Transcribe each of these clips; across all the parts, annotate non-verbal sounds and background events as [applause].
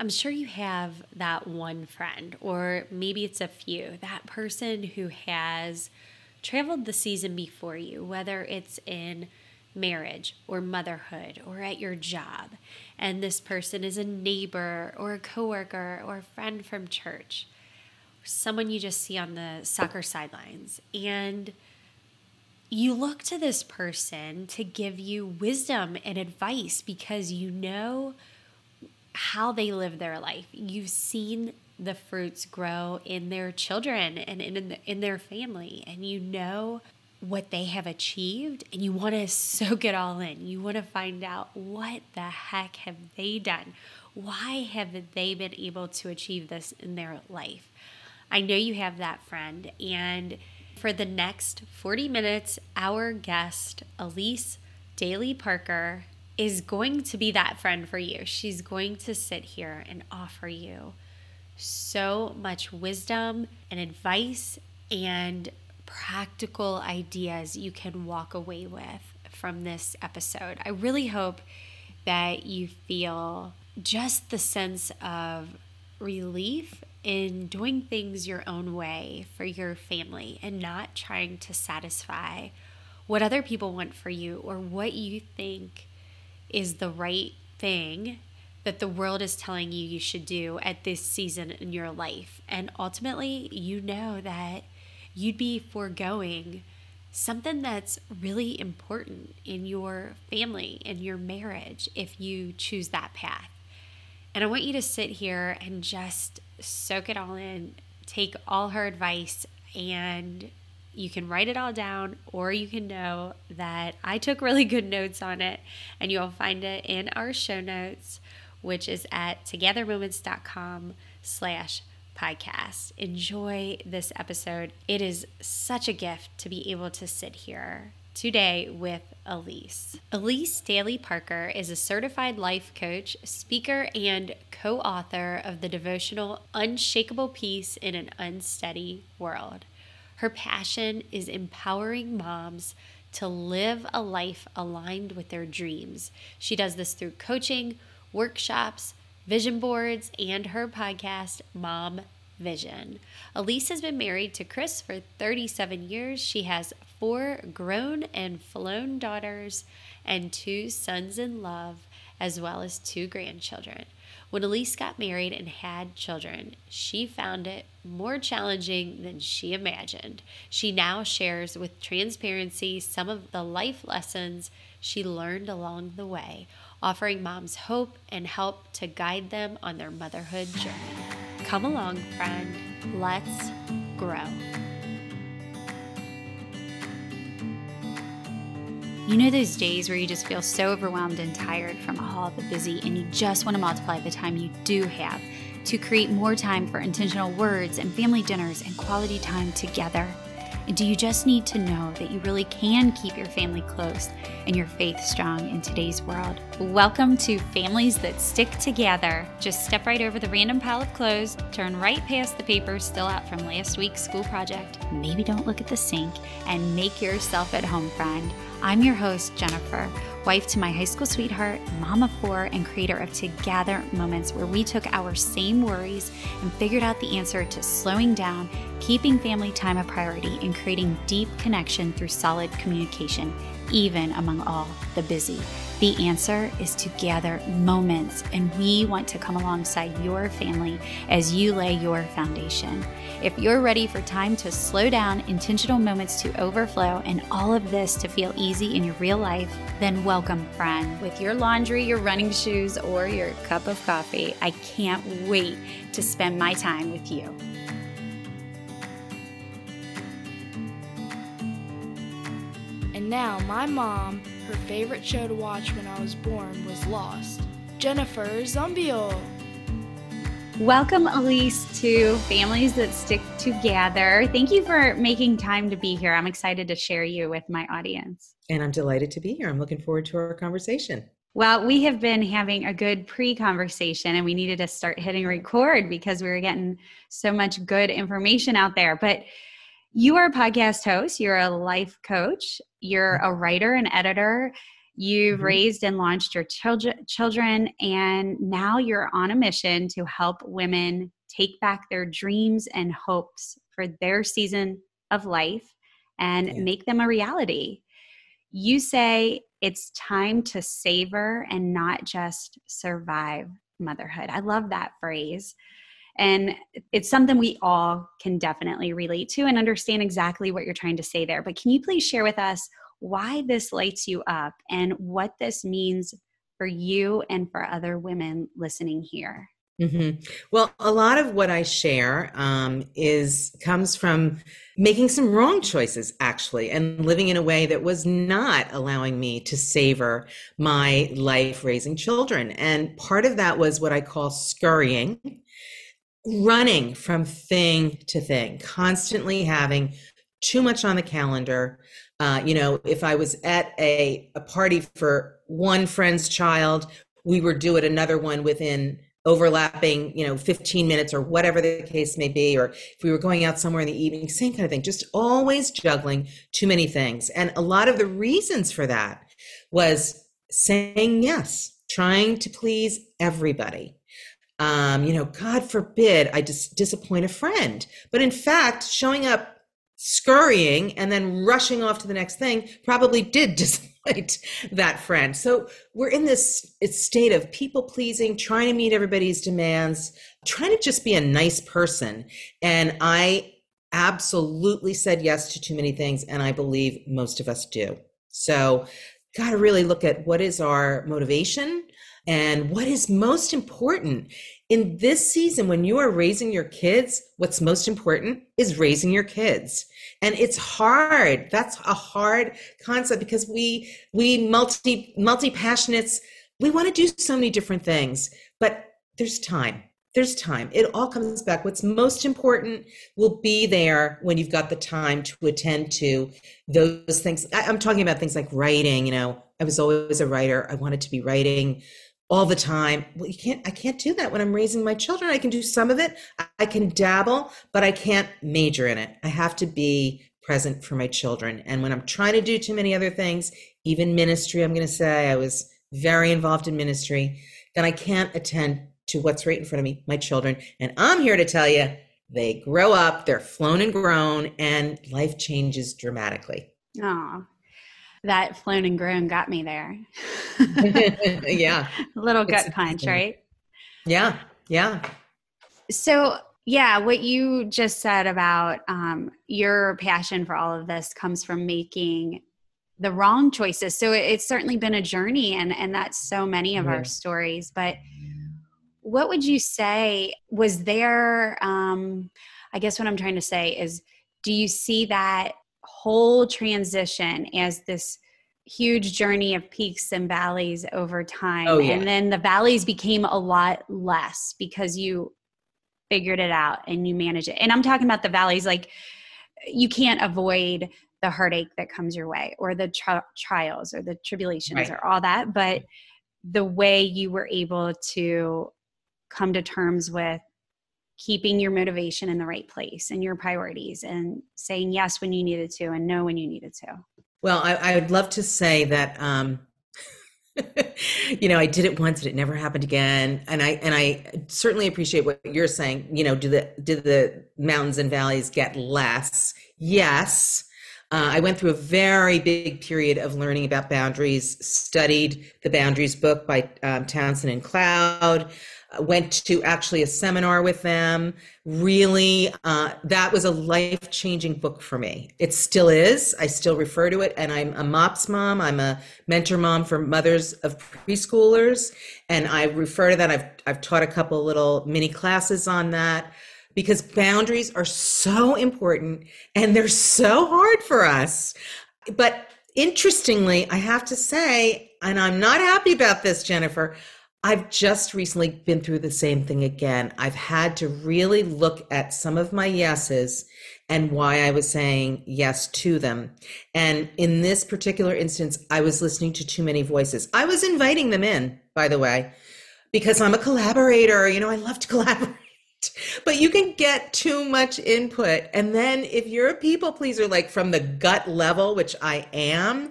I'm sure you have that one friend, or maybe it's a few, that person who has traveled the season before you, whether it's in marriage or motherhood or at your job. And this person is a neighbor or a coworker or a friend from church, someone you just see on the soccer sidelines. And you look to this person to give you wisdom and advice because you know how they live their life. You've seen the fruits grow in their children and in, in, in their family, and you know what they have achieved and you want to [laughs] soak it all in. You want to find out what the heck have they done? Why have they been able to achieve this in their life? I know you have that friend. And for the next 40 minutes, our guest, Elise Daly Parker, is going to be that friend for you. She's going to sit here and offer you so much wisdom and advice and practical ideas you can walk away with from this episode. I really hope that you feel just the sense of relief in doing things your own way for your family and not trying to satisfy what other people want for you or what you think is the right thing that the world is telling you you should do at this season in your life. And ultimately, you know that you'd be foregoing something that's really important in your family and your marriage if you choose that path. And I want you to sit here and just soak it all in, take all her advice, and you can write it all down, or you can know that I took really good notes on it, and you'll find it in our show notes, which is at togethermoments.com slash podcast. Enjoy this episode. It is such a gift to be able to sit here today with Elise. Elise Daly Parker is a certified life coach, speaker, and co author of the devotional Unshakable Peace in an Unsteady World. Her passion is empowering moms to live a life aligned with their dreams. She does this through coaching, workshops, vision boards, and her podcast, Mom Vision. Elise has been married to Chris for 37 years. She has four grown and flown daughters and two sons in love, as well as two grandchildren. When Elise got married and had children, she found it more challenging than she imagined. She now shares with transparency some of the life lessons she learned along the way, offering moms hope and help to guide them on their motherhood journey. Come along, friend. Let's grow. You know those days where you just feel so overwhelmed and tired from all the busy, and you just want to multiply the time you do have to create more time for intentional words and family dinners and quality time together. And do you just need to know that you really can keep your family close and your faith strong in today's world? Welcome to Families That Stick Together. Just step right over the random pile of clothes, turn right past the papers still out from last week's school project. Maybe don't look at the sink and make yourself at home, friend. I'm your host, Jennifer, wife to my high school sweetheart, mom of four, and creator of Together Moments, where we took our same worries and figured out the answer to slowing down, keeping family time a priority, and creating deep connection through solid communication, even among all the busy. The answer is to gather moments, and we want to come alongside your family as you lay your foundation. If you're ready for time to slow down, intentional moments to overflow, and all of this to feel easy in your real life, then welcome, friend. With your laundry, your running shoes, or your cup of coffee, I can't wait to spend my time with you. Now, my mom her favorite show to watch when I was born was Lost. Jennifer Zumbio. Welcome, Elise, to Families That Stick Together. Thank you for making time to be here. I'm excited to share you with my audience. And I'm delighted to be here. I'm looking forward to our conversation. Well, we have been having a good pre conversation and we needed to start hitting record because we were getting so much good information out there. But you are a podcast host, you're a life coach, you're a writer and editor. You've Mhm. raised and launched your children, children, and now you're on a mission to help women take back their dreams and hopes for their season of life and Yeah. make them a reality. You say it's time to savor and not just survive motherhood. I love that phrase. And it's something we all can definitely relate to and understand exactly what you're trying to say there. But can you please share with us why this lights you up and what this means for you and for other women listening here? hmm Well, a lot of what I share um, is comes from making some wrong choices, actually, and living in a way that was not allowing me to savor my life raising children. And part of that was what I call scurrying, running from thing to thing, constantly having too much on the calendar. Uh, you know, if I was at a, a party for one friend's child, we would do it another one within overlapping, you know, 15 minutes or whatever the case may be, or if we were going out somewhere in the evening, same kind of thing, just always juggling too many things. And a lot of the reasons for that was saying yes, trying to please everybody. Um, you know, God forbid I just disappoint a friend. But in fact, showing up scurrying and then rushing off to the next thing probably did [laughs] disappoint that friend. So we're in this state of people pleasing, trying to meet everybody's demands, trying to just be a nice person. And I absolutely said yes to too many things, and I believe most of us do. So, got to really look at what is our motivation and what is most important in this season when you are raising your kids what's most important is raising your kids. And it's hard. That's a hard concept because we we multi multi passionates we want to do so many different things but there's time. There's time. It all comes back. What's most important will be there when you've got the time to attend to those things. I, i'm talking about things like writing you know. I was always a writer. I wanted to be writing all the time. Well, you can't, I can't do that when I'm raising my children. I can do some of it. I can dabble, but I can't major in it. I have to be present for my children. And when I'm trying to do too many other things, even ministry, I'm going to say I was very involved in ministry, then I can't attend to what's right in front of me, my children. And I'm here to tell you, they grow up, they're flown and grown, and life changes dramatically. Oh, that flown and grown got me there. [laughs] yeah. A [laughs] little It's gut punch, amazing. right? Yeah. Yeah. So, yeah, what you just said about um, your passion for all of this comes from making the wrong choices. So it, it's certainly been a journey, and and that's so many of Yeah. our stories. But what would you say was there? Um, I guess what I'm trying to say is, do you see that whole transition as this? huge journey of peaks and valleys over time Oh, yeah. and then the valleys became a lot less because you figured it out and you manage it. And I'm talking about the valleys like you can't avoid the heartache that comes your way or the tri- trials or the tribulations Right. or all that, but the way you were able to come to terms with keeping your motivation in the right place and your priorities and saying yes when you needed to and no when you needed to. Well, I, I would love to say that, um, [laughs] you know, I did it once and it never happened again. And I and I certainly appreciate what you're saying. You know, do the did the mountains and valleys get less? Yes. Uh, I went through a very big period of learning about boundaries. Studied the Boundaries book by um, Townsend and Cloud. Went to actually a seminar with them. Really, uh, that was a life changing book for me. It still is. I still refer to it. And I'm a MOPS mom. I'm a mentor mom for mothers of preschoolers. And I refer to that. I've, I've taught a couple little mini classes on that because boundaries are so important and they're so hard for us. But interestingly, I have to say, and I'm not happy about this, Jennifer. I've just recently been through the same thing again. I've had to really look at some of my yeses and why I was saying yes to them. And in this particular instance, I was listening to too many voices. I was inviting them in, by the way, because I'm a collaborator. You know, I love to [laughs] collaborate. But you can get too much input. And then if you're a people pleaser, like from the gut level, which I am,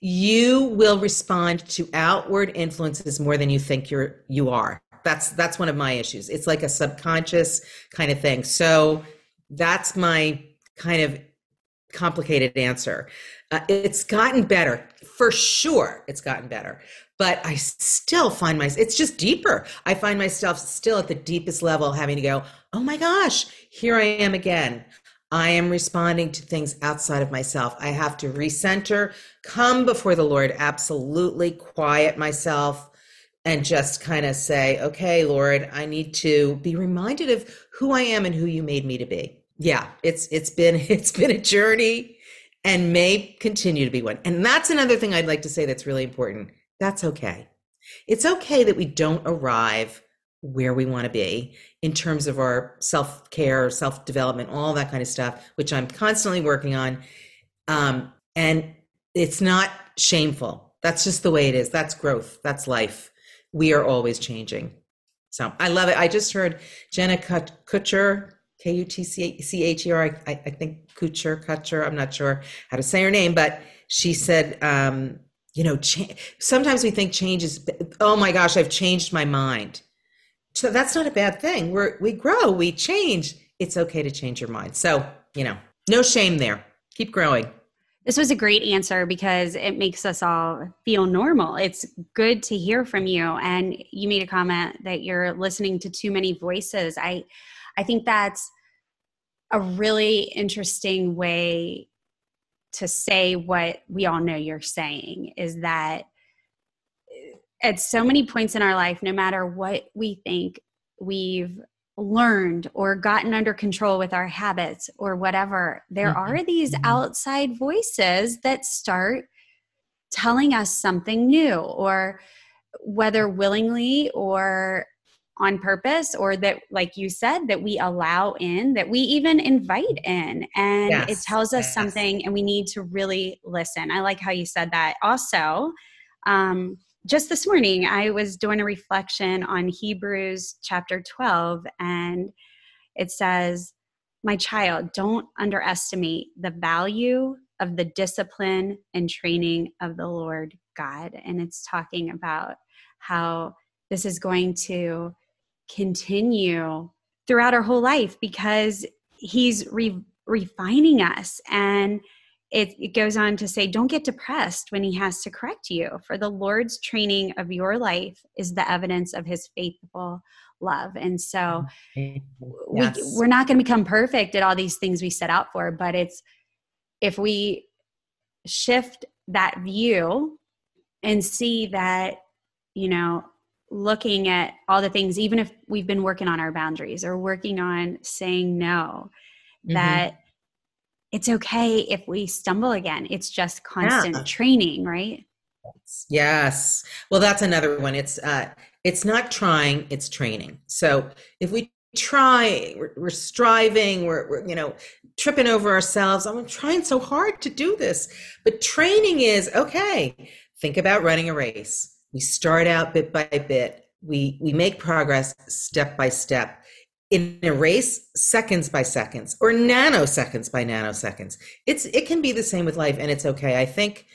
you will respond to outward influences more than you think you're you are. That's that's one of my issues. It's like a subconscious kind of thing. So that's my kind of complicated answer. Uh, it's gotten better for sure. It's gotten better, but I still find myself. It's just deeper. I find myself still at the deepest level, having to go. Oh my gosh, here I am again. I am responding to things outside of myself. I have to recenter, come before the Lord, absolutely quiet myself, and just kind of say, okay, Lord, I need to be reminded of who I am and who you made me to be. Yeah, it's it's been [laughs] it's been a journey and may continue to be one. And that's another thing I'd like to say that's really important. That's okay. It's okay that we don't arrive where we want to be in terms of our self care, self development, all that kind of stuff, which I'm constantly working on. Um, and it's not shameful. That's just the way it is. That's growth. That's life. We are always changing. So I love it. I just heard Jenna Kutcher, K U T C H E R, I think Kutcher, Kutcher, I'm not sure how to say her name, but she said, um, you know, cha- sometimes we think change is, oh my gosh, I've changed my mind so that's not a bad thing. We're we grow, we change. It's okay to change your mind. So, you know, no shame there. Keep growing. This was a great answer because it makes us all feel normal. It's good to hear from you. And you made a comment that you're listening to too many voices. I I think that's a really interesting way to say what we all know you're saying is that at so many points in our life, no matter what we think we've learned or gotten under control with our habits or whatever, there mm-hmm. are these mm-hmm. outside voices that start telling us something new, or whether willingly or on purpose, or that, like you said, that we allow in, that we even invite in. And yes. it tells us yes. something, and we need to really listen. I like how you said that. Also, um, just this morning, I was doing a reflection on Hebrews chapter 12, and it says, My child, don't underestimate the value of the discipline and training of the Lord God. And it's talking about how this is going to continue throughout our whole life because He's re- refining us and it, it, goes on to say, don't get depressed when he has to correct you, for the Lord's training of your life is the evidence of his faithful love. And so yes. we, we're not going to become perfect at all these things we set out for, but it's if we shift that view and see that, you know, looking at all the things, even if we've been working on our boundaries or working on saying no, mm-hmm. that it's okay if we stumble again. It's just constant yeah. training, right? Yes. Well, that's another one. It's uh it's not trying, it's training. So if we try, we're, we're striving, we're, we're, you know, tripping over ourselves. I'm trying so hard to do this. But training is okay. Think about running a race. We start out bit by bit. We we make progress step by step in a race seconds by seconds or nanoseconds by nanoseconds. It's it can be the same with life and it's okay. I think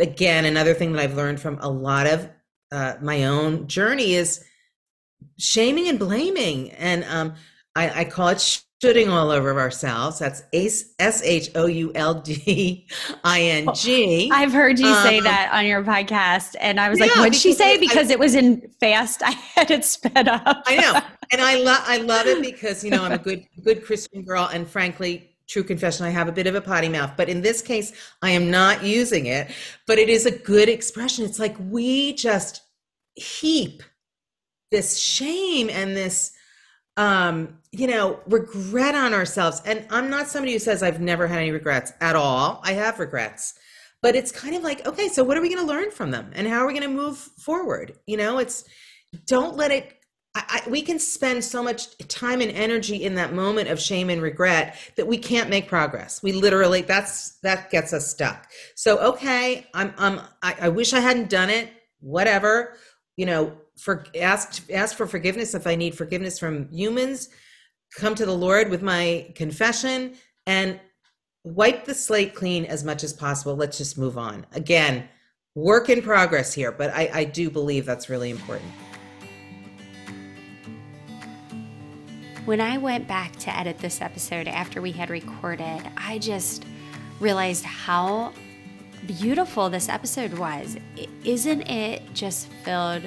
again another thing that i've learned from a lot of uh, my own journey is shaming and blaming. And um, I, I call it shoulding all over ourselves. That's S H O U L D I N G. [laughs] I've heard you um, say that on your podcast, and I was yeah, like, "What'd she say?" Because I, it was in fast. [laughs] I had it sped up. I know, [laughs] and I love I love it because you know I'm a good good Christian girl, and frankly. True confession, I have a bit of a potty mouth, but in this case, I am not using it. But it is a good expression. It's like we just heap this shame and this um, you know, regret on ourselves. And I'm not somebody who says I've never had any regrets at all. I have regrets. But it's kind of like, okay, so what are we going to learn from them? And how are we going to move forward? You know, it's don't let it I, we can spend so much time and energy in that moment of shame and regret that we can't make progress. We literally that's that gets us stuck. So okay, I'm I'm I, I wish I hadn't done it. Whatever, you know, for ask ask for forgiveness if I need forgiveness from humans. Come to the Lord with my confession and wipe the slate clean as much as possible. Let's just move on. Again, work in progress here, but I, I do believe that's really important. When I went back to edit this episode after we had recorded, I just realized how beautiful this episode was. Isn't it just filled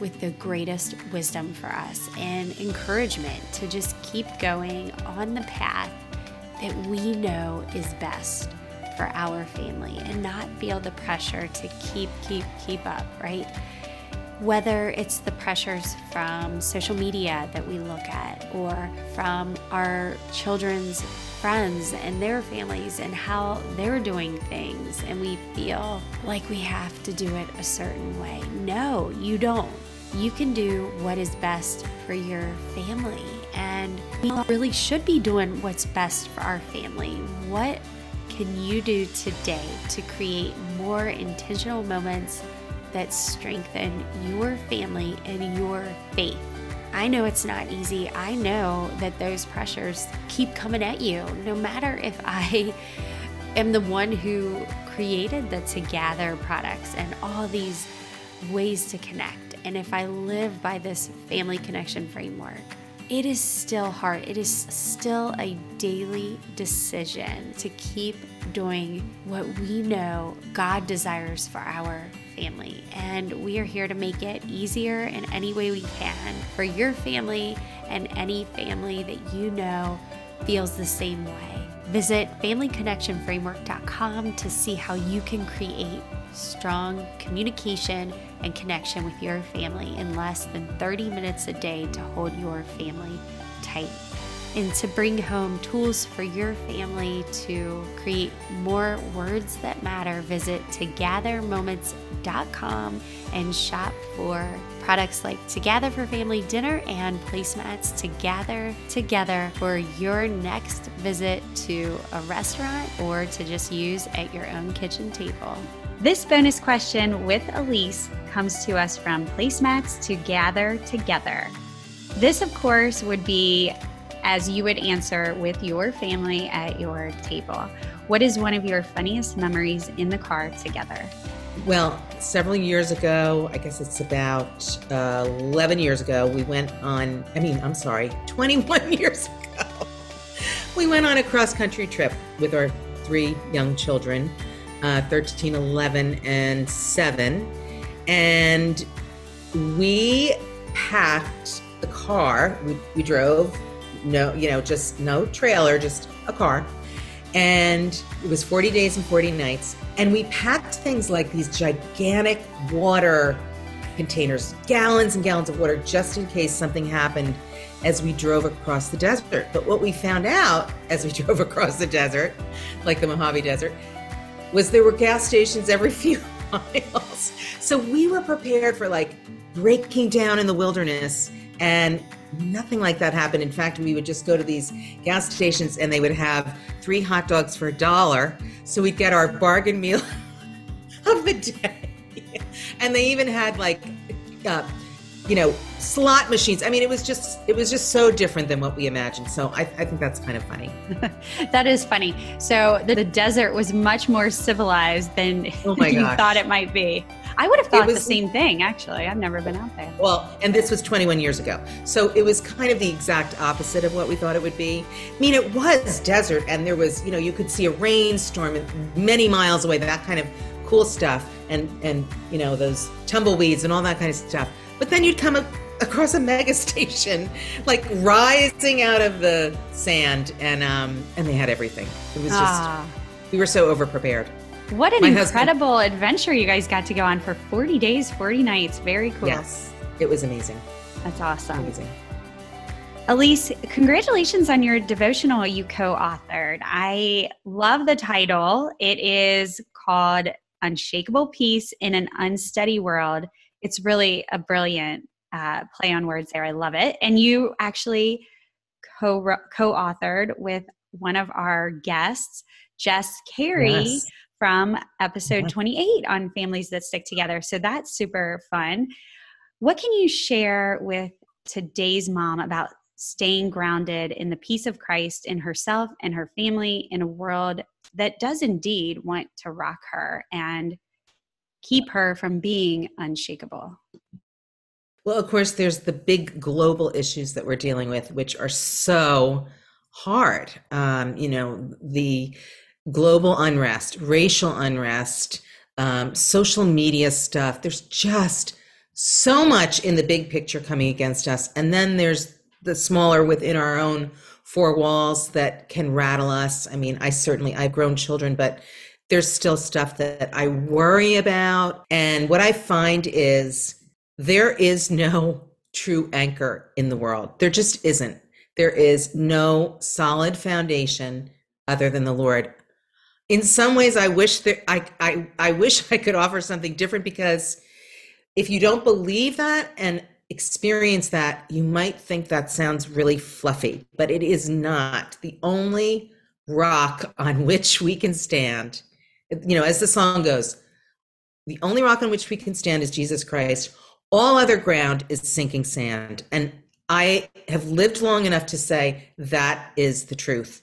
with the greatest wisdom for us and encouragement to just keep going on the path that we know is best for our family and not feel the pressure to keep, keep, keep up, right? Whether it's the pressures from social media that we look at or from our children's friends and their families and how they're doing things, and we feel like we have to do it a certain way. No, you don't. You can do what is best for your family, and we really should be doing what's best for our family. What can you do today to create more intentional moments that strengthen your family and your faith? I know it's not easy. I know that those pressures keep coming at you, no matter if I [laughs] am the one who created the Together products and all these ways to connect. And if I live by this family connection framework, it is still hard. It is still a daily decision to keep doing what we know God desires for our family. And we are here to make it easier in any way we can for your family and any family that you know feels the same way. Visit familyconnectionframework.com to see how you can create strong communication and connection with your family in less than 30 minutes a day to hold your family tight and to bring home tools for your family to create more words that matter, visit togethermoments.com and shop for products like Together for Family Dinner and placemats to gather together for your next visit to a restaurant or to just use at your own kitchen table. This bonus question with Elise comes to us from Placemats to Gather Together. This, of course, would be as you would answer with your family at your table. What is one of your funniest memories in the car together? Well, several years ago, I guess it's about uh, 11 years ago, we went on, I mean, I'm sorry, [laughs] 21 years ago, we went on a cross country trip with our three young children, uh, 13, 11, and 7. And we packed the car, we, we drove no, you know, just no trailer, just a car. And it was 40 days and 40 nights. And we packed things like these gigantic water containers, gallons and gallons of water, just in case something happened as we drove across the desert. But what we found out as we [laughs] drove across the desert, like the Mojave Desert, was there were gas stations every [laughs] few miles. So we were prepared for like breaking down in the wilderness and nothing like that happened. In fact, we would just go to these gas stations and they would have three hot dogs for a dollar. So we'd get our bargain meal [laughs] of the day. And they even had like, uh, you know, slot machines. I mean, it was just it was just so different than what we imagined. So I, I think that's kind of funny. [laughs] that is funny. So the, the, desert was much more civilized than oh you [laughs] gosh. thought it might be. I would have thought was, the same thing, actually. I've never been out there. Well, and this was 21 years ago. So it was kind of the exact opposite of what we thought it would be. I mean, it was desert, and there was, you know, you could see a rainstorm many miles away, that kind of cool stuff, and, and you know, those tumbleweeds and all that kind of stuff. But then you'd come across a [laughs] mega station, like rising out of the sand, and um, and they had everything. It was just, ah. we were so over prepared. What an My incredible husband, adventure you guys got to go on for 40 days, 40 nights. Very cool. Yes, it was amazing. That's awesome. Amazing. Elise, congratulations on your devotional you co authored. I love the title. It is called Unshakable Peace in an Unsteady World. It's really a brilliant uh, play on words there. I love it. And you actually co authored with one of our guests, Jess Carey, yes from episode 28 on families that stick together. So that's super fun. What can you share with today's mom about staying grounded in the peace of Christ in herself and her family in a world that does indeed want to rock her and keep her from being unshakable? Well, of course, there's the big global issues that we're dealing with, which are so hard. Um, you know, the global unrest, racial unrest, um, social media stuff. There's just so much in the big picture coming against us. And then there's the smaller within our own four walls that can rattle us. I mean, I certainly, I've grown children, but there's still stuff that I worry about. And what I find is there is no true anchor in the world. There just isn't. There is no solid foundation other than the Lord. In some ways, I wish that I, I, I wish I could offer something different because if you don't believe that and experience that, you might think that sounds really fluffy, but it is not. The only rock on which we can stand, you know, as the song goes, the only rock on which we can stand is Jesus Christ. All other ground is sinking sand. And I have lived long enough to say that is the truth.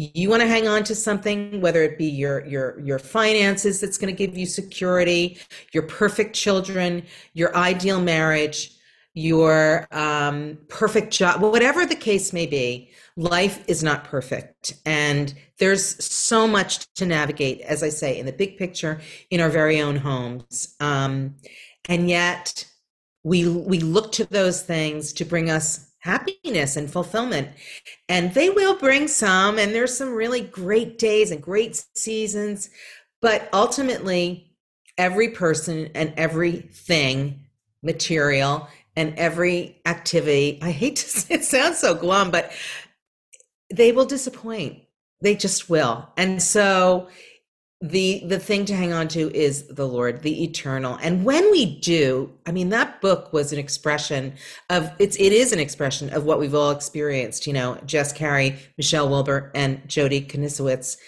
You want to hang on to something, whether it be your your your finances that's going to give you security, your perfect children, your ideal marriage, your um, perfect job, whatever the case may be. Life is not perfect, and there's so much to navigate, as I say, in the big picture, in our very own homes. Um, and yet, we we look to those things to bring us happiness and fulfillment. And they will bring some and there's some really great days and great seasons but ultimately every person and everything material and every activity i hate to [laughs] say it sounds so glum but they will disappoint. They just will. And so the the thing to hang on to is the lord the eternal. And when we do i mean that book was an expression of it's it is an expression of what we've all experienced you know jess carey michelle wilbur and jody kanisowitz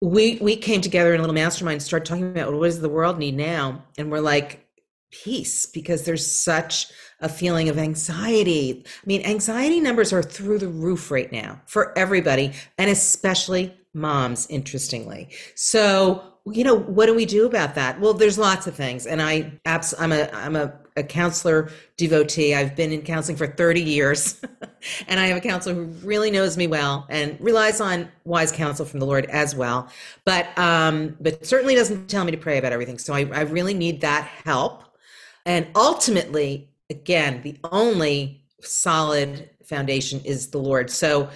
we we came together in a little mastermind and started talking about what does the world need now? And we're like peace because there's such a feeling of anxiety. I mean anxiety numbers are through the roof right now for everybody and especially moms, interestingly. So, you know, what do we do about that? Well, there's lots of things. And I, abs- I'm a, I'm a, a counselor devotee. I've been in counseling for 30 years. [laughs] and I have a counselor who really knows me well and relies on wise counsel from the Lord as well. But, um, but certainly doesn't tell me to pray about everything. So I, I really need that help. And ultimately, again, the only solid foundation is the Lord. So,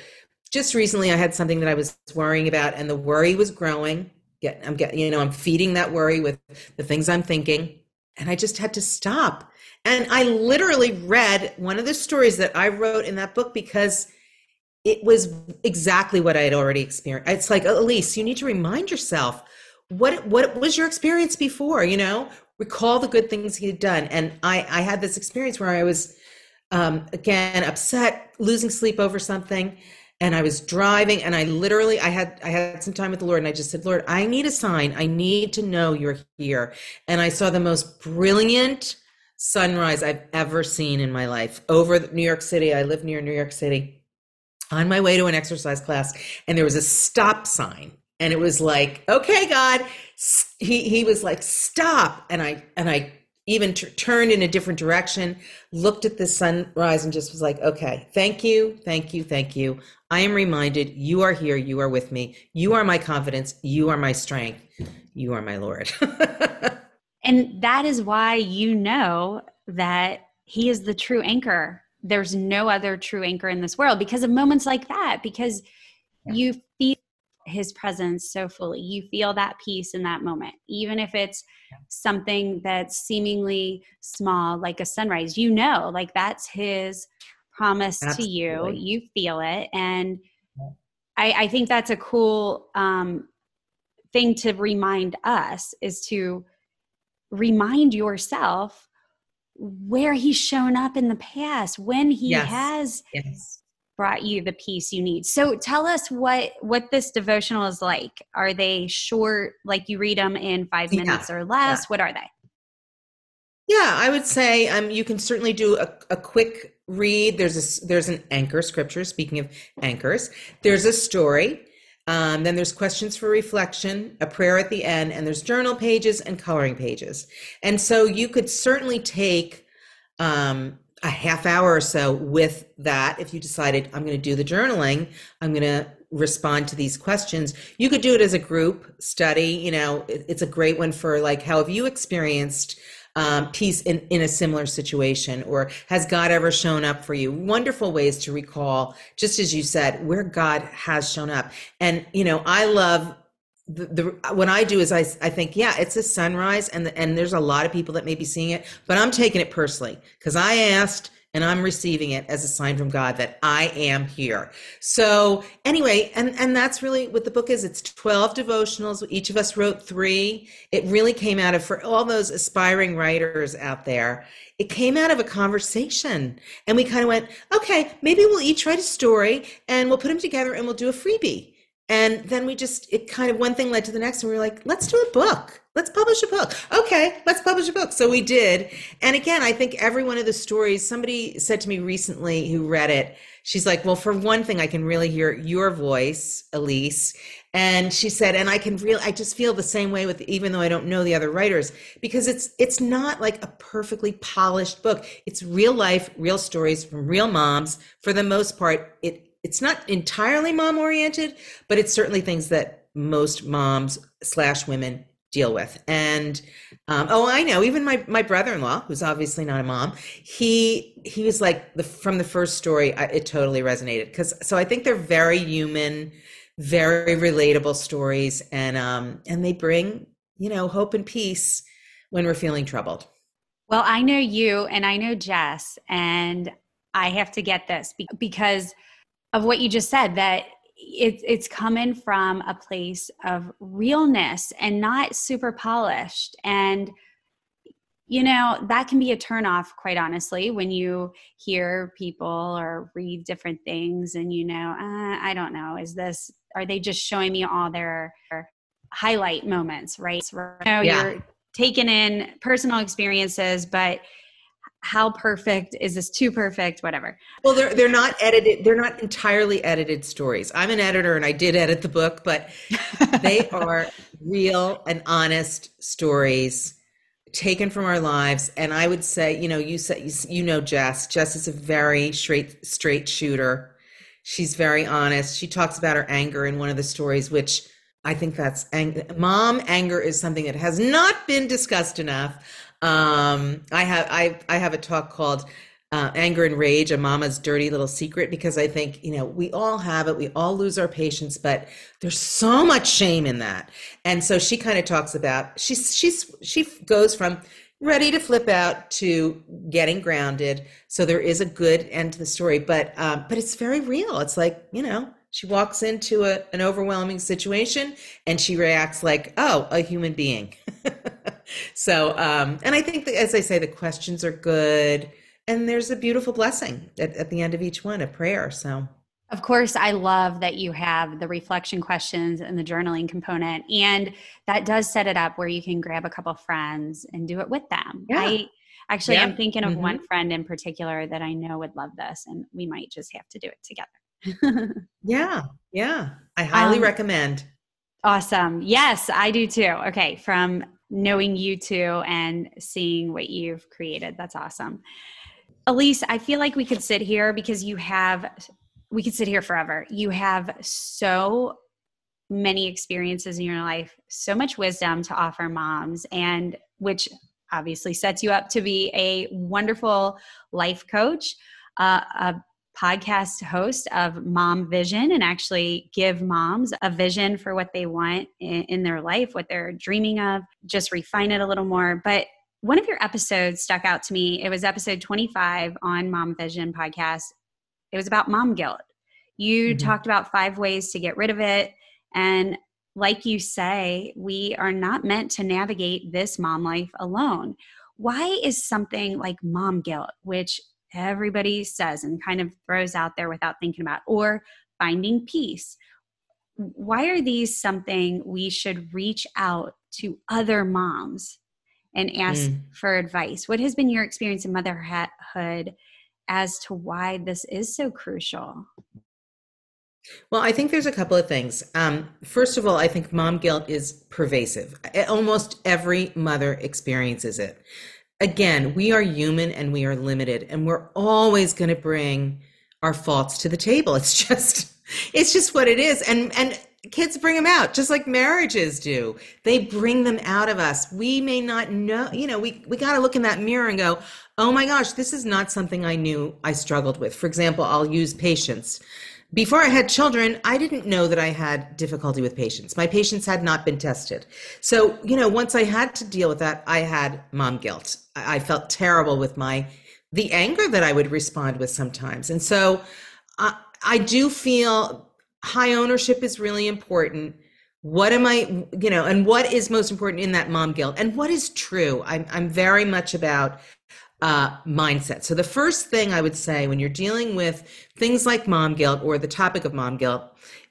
just recently I had something that I was worrying about and the worry was growing. Get I'm getting, you know, I'm feeding that worry with the things I'm thinking. And I just had to stop. And I literally read one of the stories that I wrote in that book because it was exactly what I had already experienced. It's like, Elise, you need to remind yourself what what was your experience before, you know? Recall the good things you'd done. And I I had this experience where I was um, again upset, losing sleep over something and I was driving and I literally I had I had some time with the Lord and I just said, Lord, I need a sign. I need to know you're here. And I saw the most brilliant sunrise I've ever seen in my life over New York City. I live near New York City. On my way to an exercise class and there was a stop sign and it was like, "Okay, God." He he was like, "Stop." And I and I even t- turned in a different direction, looked at the sunrise, and just was like, okay, thank you, thank you, thank you. I am reminded you are here, you are with me, you are my confidence, you are my strength, you are my Lord. [laughs] and that is why you know that He is the true anchor. There's no other true anchor in this world because of moments like that, because you feel his presence so fully. You feel that peace in that moment, even if it's something that's seemingly small, like a sunrise. You know, like that's his promise Absolutely. to you. You feel it. And I, I think that's a cool um, thing to remind us is to remind yourself where he's shown up in the past when he yes. has yes brought you the peace you need. So tell us what what this devotional is like. Are they short like you read them in 5 minutes yeah. or less? Yeah. What are they? Yeah, I would say um, you can certainly do a, a quick read. There's a there's an anchor scripture. Speaking of anchors, there's a story. Um, then there's questions for reflection, a prayer at the end, and there's journal pages and coloring pages. And so you could certainly take um, a half hour or so with that if you decided i'm going to do the journaling i'm going to respond to these questions you could do it as a group study you know it's a great one for like how have you experienced um, peace in, in a similar situation? Or has god ever shown up for you? Wonderful ways to recall just as you said where god has shown up. And you know i love the, the what I do is I, I think yeah it's a sunrise and the, and there's a lot of people that may be seeing it but I'm taking it personally because I asked and I'm receiving it as a sign from God that I am here. So anyway, and and that's really what the book is. It's 12 devotionals. Each of us wrote 3. It really came out of for all those aspiring writers out there. It came out of a conversation and we kind of went, "Okay, maybe we'll each write a story and we'll put them together and we'll do a freebie." And then we just, it kind of one thing led to the next, and we were like, let's do a book. Let's publish a book. Okay, let's publish a book. So we did. And again, I think every one of the stories, somebody said to me recently who read it, she's like, well, for one thing, I can really hear your voice, Elise. And she said, and I can really, I just feel the same way with, even though I don't know the other writers, because it's, it's not like a perfectly polished book. It's real life, real stories from real moms. For the most part, it it's not entirely mom oriented, but it's certainly things that most moms slash women deal with. And um, oh, I know. Even my my brother in law, who's obviously not a mom, he he was like the from the first story. I, it totally resonated because so I think they're very human, very relatable stories, and um and they bring you know hope and peace when we're feeling troubled. Well, I know you, and I know Jess, and I have to get this because of what you just said that it, it's coming from a place of realness and not super polished and you know that can be a turnoff quite honestly when you hear people or read different things and you know uh, i don't know is this are they just showing me all their highlight moments right so, you know, yeah. you're taking in personal experiences but how perfect is this too perfect whatever. Well they're they're not edited they're not entirely edited stories. I'm an editor and i did edit the book but they [laughs] are real and honest stories taken from our lives. And i would say you know you said you know jess jess is a very straight straight shooter. She's very honest. She talks about her anger in one of the stories which i think that's ang- mom anger is something that has not been discussed enough um, I have I I have a talk called uh, anger and rage, a mama's dirty little secret, because I think you know we all have it. We all lose our patience, but there's so much shame in that. And so she kind of talks about she's she's she goes from ready to flip out to getting grounded. So there is a good end to the story, but um, but it's very real. It's like you know she walks into a, an overwhelming situation and she reacts like oh a human being. [laughs] so, um, and I think that, as I say, the questions are good, and there's a beautiful blessing at, at the end of each one, a prayer. So, of course, I love that you have the reflection questions and the journaling component, and that does set it up where you can grab a couple friends and do it with them. Yeah. I actually, yeah. I'm thinking of mm-hmm. one friend in particular that I know would love this, and we might just have to do it together. [laughs] yeah, yeah, I highly um, recommend. Awesome. Yes, I do too. Okay, from knowing you two and seeing what you've created. That's awesome. Elise, I feel like we could sit here because you have, we could sit here forever. You have so many experiences in your life, so much wisdom to offer moms, and which obviously sets you up to be a wonderful life coach, uh, a podcast host of Mom Vision and actually give moms a vision for what they want in, in, their life, what they're dreaming of, just refine it a little more. But one of your episodes stuck out to me. It was episode 25 on Mom Vision podcast. It was about mom guilt. You mm-hmm. talked about five ways to get rid of it. And like you say, we are not meant to navigate this mom life alone. Why is something like mom guilt, which everybody says and kind of throws out there without thinking about, or finding peace. Why are these something we should reach out to other moms and ask mm. for advice? What has been your experience in motherhood as to why this is so crucial? Well, I think there's a couple of things. Um, first of all, I think mom guilt is pervasive. Almost every mother experiences it. Again, we are human and we are limited, and we're always going to bring our faults to the table. It's just, it's just what it is. And and kids bring them out, just like marriages do. They bring them out of us. We may not know. You know, we we got to look in that mirror and go, oh my gosh, this is not something I knew I struggled with. For example, I'll use patience before I had children, I didn't know that I had difficulty with patience. My patience had not been tested. So, you know, once I had to deal with that, I had mom guilt. I felt terrible with my the anger that I would respond with sometimes. And so I, I do feel high ownership is really important. What am I, you know, and what is most important in that mom guilt and what is true? I'm, I'm very much about uh, mindset. So, the first thing I would say when you're dealing with things like mom guilt or the topic of mom guilt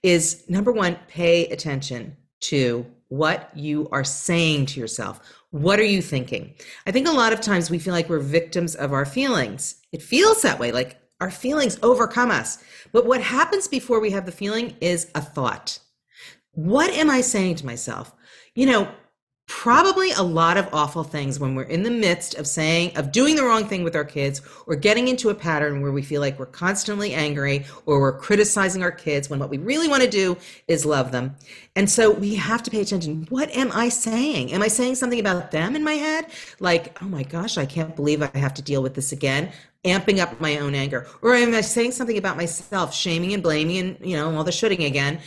is number one, pay attention to what you are saying to yourself. What are you thinking? I think a lot of times we feel like we're victims of our feelings. It feels that way, like our feelings overcome us. But what happens before we have the feeling is a thought. What am I saying to myself? You know, probably a lot of awful things when we're in the midst of saying of doing the wrong thing with our kids or getting into a pattern where we feel like we're constantly angry or we're criticizing our kids when what we really want to do is love them. And so we have to pay attention. What am i saying? Am i saying something about them in my head? Like oh my gosh i can't believe i have to deal with this again amping up my own anger. Or am i saying something about myself shaming and blaming and you know all the shoulding again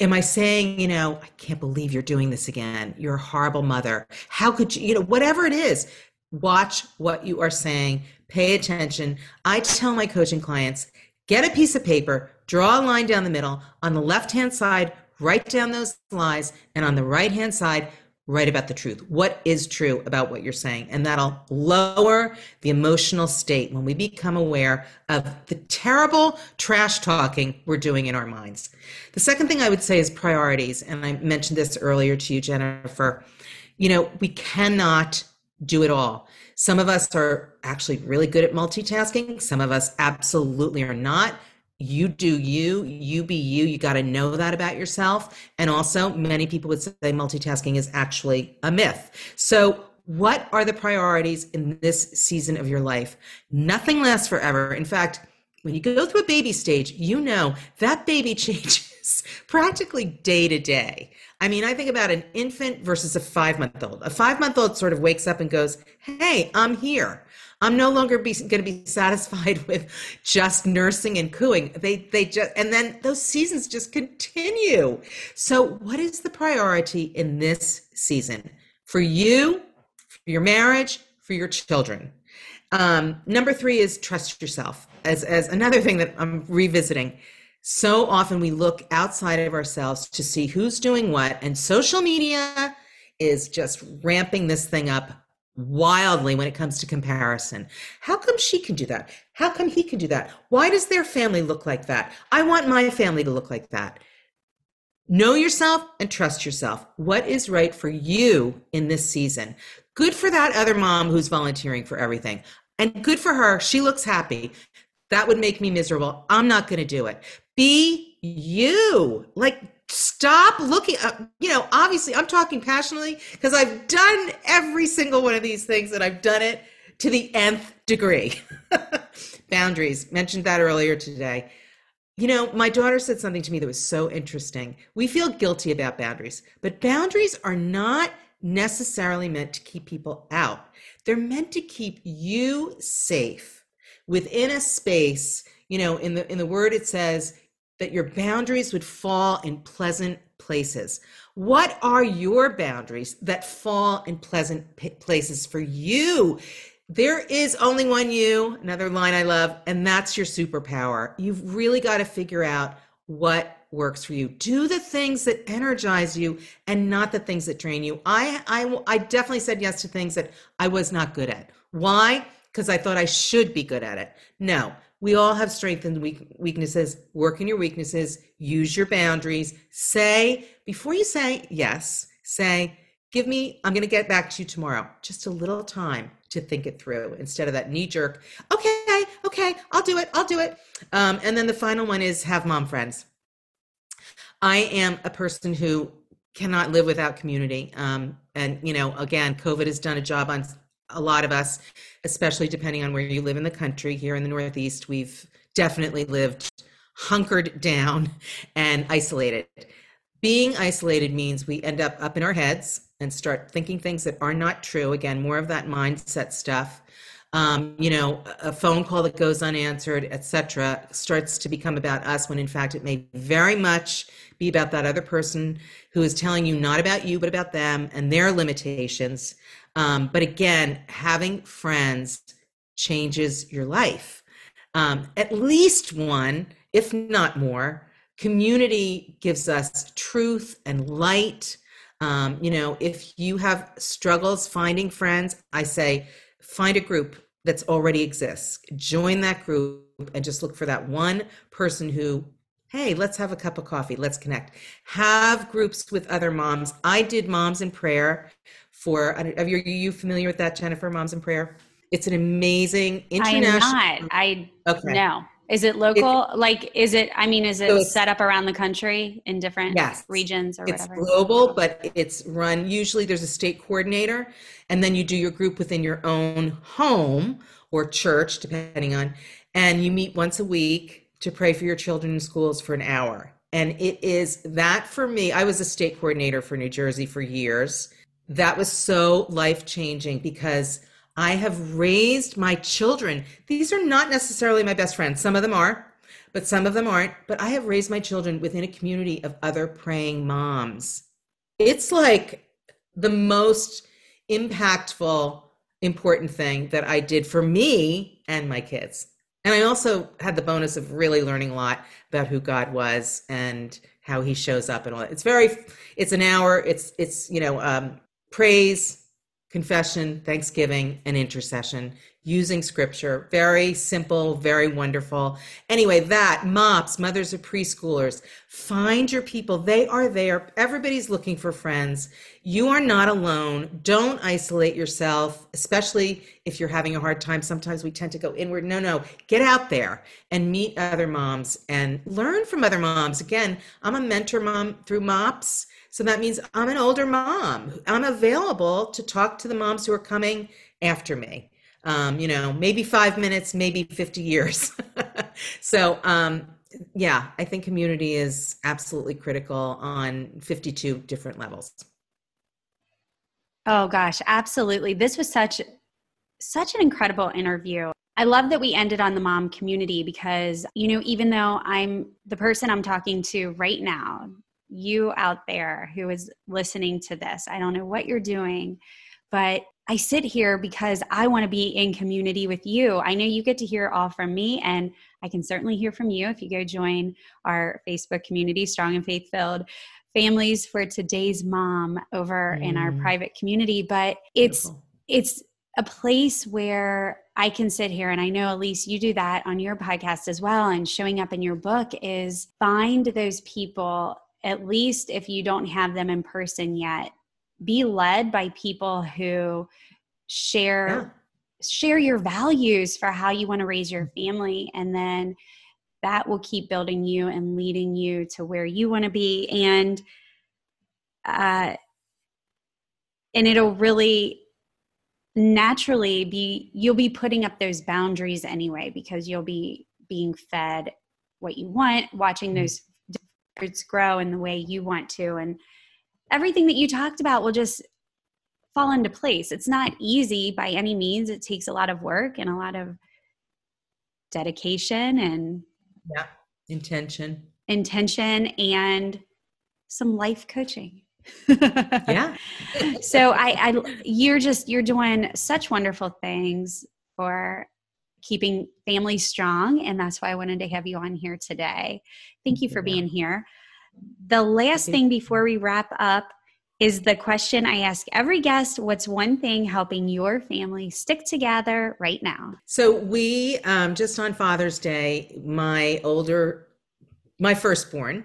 am I saying, you know, I can't believe you're doing this again. You're a horrible mother. How could you, you know, whatever it is, watch what you are saying, pay attention. I tell my coaching clients, get a piece of paper, draw a line down the middle. On the left hand side, write down those lies. And on the right hand side, write about the truth. What is true about what you're saying? And that'll lower the emotional state when we become aware of the terrible trash talking we're doing in our minds. The second thing I would say is priorities. And I mentioned this earlier to you, Jennifer. You know, we cannot do it all. Some of us are actually really good at multitasking. Some of us absolutely are not you do you, you be you. You got to know that about yourself. And also, many people would say multitasking is actually a myth. So, what are the priorities in this season of your life? Nothing lasts forever. In fact, when you go through a baby stage, you know that baby [laughs] changes practically day to day. I mean, I think about an infant versus a five month old. A five month old sort of wakes up and goes, Hey, I'm here. I'm no longer going to be satisfied [laughs] with just nursing and cooing. They they just and then those seasons just continue. So what is the priority in this season for you, for your marriage, for your children? Um, number three is trust yourself. As as another thing that I'm revisiting. So often we look outside of ourselves to see who's doing what, and social media is just ramping this thing up wildly when it comes to comparison. How come she can do that? How come he can do that? Why does their family look like that? I want my family to look like that. Know yourself and trust yourself. What is right for you in this season? Good for that other mom who's volunteering for everything. And good for her. She looks happy. That would make me miserable. I'm not going to do it. Be you. Like stop looking uh, you know obviously i'm talking passionately because i've done every single one of these things and i've done it to the nth degree. [laughs] Boundaries mentioned that earlier today. You know my daughter said something to me that was so interesting. We feel guilty about boundaries but boundaries are not necessarily meant to keep people out. They're meant to keep you safe within a space you know in the in the word it says that your boundaries would fall in pleasant places. What are your boundaries that fall in pleasant p- places for you? There is only one you, another line I love, and that's your superpower. You've really got to figure out what works for you. Do the things that energize you and not the things that drain you. I I I definitely said yes to things that I was not good at. Why? Because I thought I should be good at it. No, we all have strengths and weaknesses. Work in your weaknesses, use your boundaries. Say, before you say yes, say, give me, I'm going to get back to you tomorrow. Just a little time to think it through instead of that knee jerk, okay, okay, I'll do it, I'll do it. Um, and then the final one is have mom friends. I am a person who cannot live without community. Um, and, you know, again, COVID has done a job on a lot of us, especially depending on where you live in the country. Here in the Northeast, we've definitely lived hunkered down and isolated. Being isolated means we end up up in our heads and start thinking things that are not true. Again, more of that mindset stuff. Um, you know, a phone call that goes unanswered, etc., starts to become about us when in fact it may very much be about that other person who is telling you not about you, but about them and their limitations. Um, but again, having friends changes your life. Um, at least one, if not more. Community gives us truth and light. Um, you know, if you have struggles finding friends, I say find a group that's already exists. Join that group and just look for that one person who hey, let's have a cup of coffee, let's connect. Have groups with other moms. I did Moms in Prayer for, are you, are you familiar with that, Jennifer, Moms in Prayer? It's an amazing international. I am not. I, okay. no. Is it local? It's, like, is it, I mean, is it so set up around the country in different yes, regions or it's whatever? It's global, but it's run, usually there's a state coordinator, and then you do your group within your own home or church, depending on, and you meet once a week to pray for your children in schools for an hour. And it is that for me, I was a state coordinator for New Jersey for years. That was so life changing because I have raised my children. These are not necessarily my best friends. Some of them are, but some of them aren't. But I have raised my children within a community of other praying moms. It's like the most impactful, important thing that I did for me and my kids. And I also had the bonus of really learning a lot about who God was and how he shows up and all that. It's very, it's an hour. It's, it's, you know, um, praise, confession, thanksgiving, and intercession using scripture. Very simple, very wonderful. Anyway, that MOPS, mothers of preschoolers, find your people. They are there. Everybody's looking for friends. You are not alone. Don't isolate yourself, especially if you're having a hard time. Sometimes we tend to go inward. No, no, get out there and meet other moms and learn from other moms. Again, I'm a mentor mom through MOPS. So that means I'm an older mom. I'm available to talk to the moms who are coming after me um, you know, maybe five minutes, maybe 50 years. [laughs] so, um, yeah, I think community is absolutely critical on 52 different levels. Oh gosh, absolutely. This was such such an incredible interview. I love that we ended on the mom community because, you know, even though I'm the person I'm talking to right now, you out there who is listening to this, I don't know what you're doing, but I sit here because I want to be in community with you. I know you get to hear all from me, and I can certainly hear from you if you go join our Facebook community, Strong and Faith Filled Families for Today's Mom, over mm. in our mm. private community. But it's Beautiful. it's a place where I can sit here, and I know Elise, you do that on your podcast as well, and showing up in your book is find those people. At least if you don't have them in person yet, be led by people who share yeah. share your values for how you want to raise your family and then that will keep building you and leading you to where you want to be and uh and it'll really naturally be you'll be putting up those boundaries anyway because you'll be being fed what you want watching mm-hmm. those fruits grow in the way you want to and everything that you talked about will just fall into place. It's not easy by any means. It takes a lot of work and a lot of dedication and yeah, intention. Intention and some life coaching. [laughs] yeah. so I, I you're just you're doing such wonderful things for keeping families strong and that's why I wanted to have you on here today. Thank you for being here. The last thing before we wrap up is the question I ask every guest What's one thing helping your family stick together right now? So, we um, just on Father's Day, my older, my firstborn,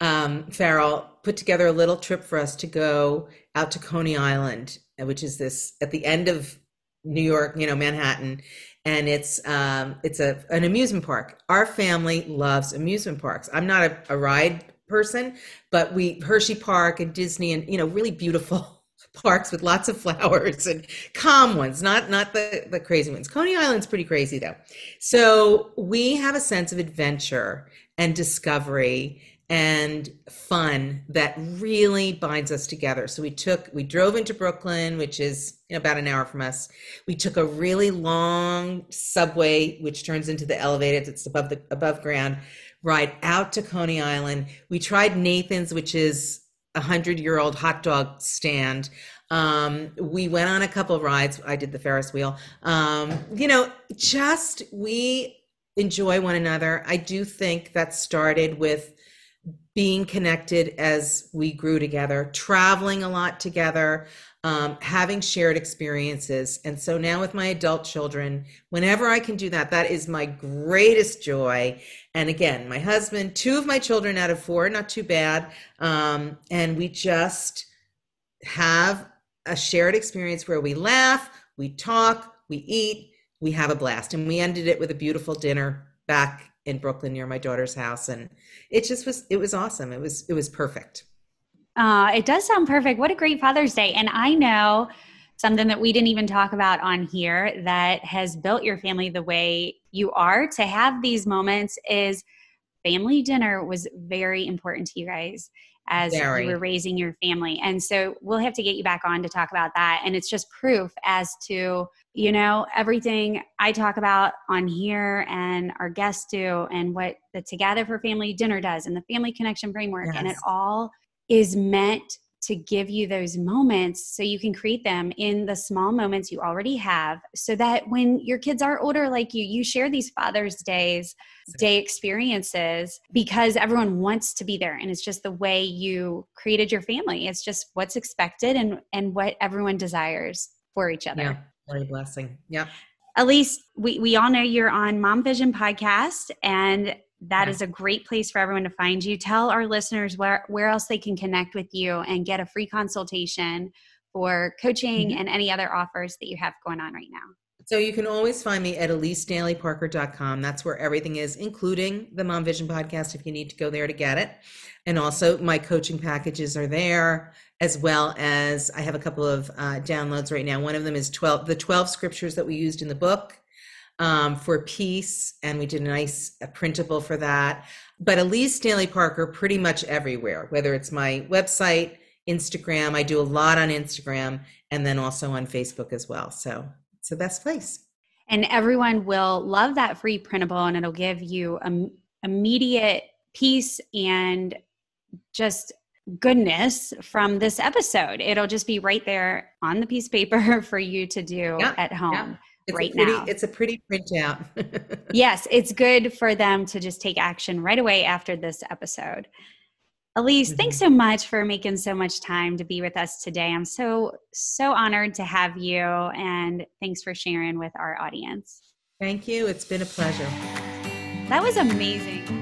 um, Farrell, put together a little trip for us to go out to Coney Island, which is this at the end of New York, you know, Manhattan, and it's um, it's a an amusement park. Our family loves amusement parks. I'm not a, a ride person, but we Hershey Park and Disney and you know really beautiful [laughs] parks with lots of flowers and calm ones, not not the the crazy ones. Coney Island's pretty crazy though. So we have a sense of adventure and discovery and fun that really binds us together. So we took, we drove into Brooklyn, which is about an hour from us. We took a really long subway, which turns into the elevated. It's above the above ground ride out to Coney Island. We tried Nathan's, which is a hundred year old hot dog stand. Um, we went on a couple rides. I did the Ferris wheel. Um, you know, just we enjoy one another. I do think that started with being connected as we grew together, traveling a lot together, um, having shared experiences. And so now with my adult children, whenever I can do that, that is my greatest joy. And again, my husband, two of my children out of four, not too bad. Um, and we just have a shared experience where we laugh, we talk, we eat, we have a blast. And we ended it with a beautiful dinner back in Brooklyn near my daughter's house. And it just was, it was awesome. It was, it was perfect. Uh, it does sound perfect. What a great Father's Day. And I know something that we didn't even talk about on here that has built your family the way you are to have these moments is family dinner was very important to you guys as very. you were raising your family. And so we'll have to get you back on to talk about that. And it's just proof as to, you know, everything I talk about on here and our guests do and what the Together for Family dinner does and the family connection framework. Yes. And it all is meant to give you those moments so you can create them in the small moments you already have so that when your kids are older like you you share these father's days day experiences because everyone wants to be there and it's just the way you created your family. It's just what's expected and and what everyone desires for each other. Yeah very blessing. Yeah Elise, we, we all know you're on Mom Vision podcast, and that is a great place for everyone to find you. Tell our listeners where, where else they can connect with you and get a free consultation for coaching mm-hmm. and any other offers that you have going on right now. So you can always find me at elisedalyparker.com. That's where everything is, including the Mom Vision podcast if you need to go there to get it. And also my coaching packages are there, as well as I have a couple of uh, downloads right now. One of them is 12 the 12 scriptures that we used in the book um, for peace, and we did a nice a printable for that. But Elise Daly Parker pretty much everywhere, whether it's my website, Instagram. I do a lot on Instagram, and then also on Facebook as well. So it's the best place. And everyone will love that free printable, and it'll give you um, immediate peace and just goodness from this episode. It'll just be right there on the piece of paper [laughs] for you to do yeah, at home. Yeah. It's right pretty, now. It's a pretty printout. [laughs] yes, it's good for them to just take action right away after this episode. Elise, mm-hmm. thanks so much for making so much time to be with us today. I'm so, so honored to have you, and thanks for sharing with our audience. Thank you. It's been a pleasure. That was amazing.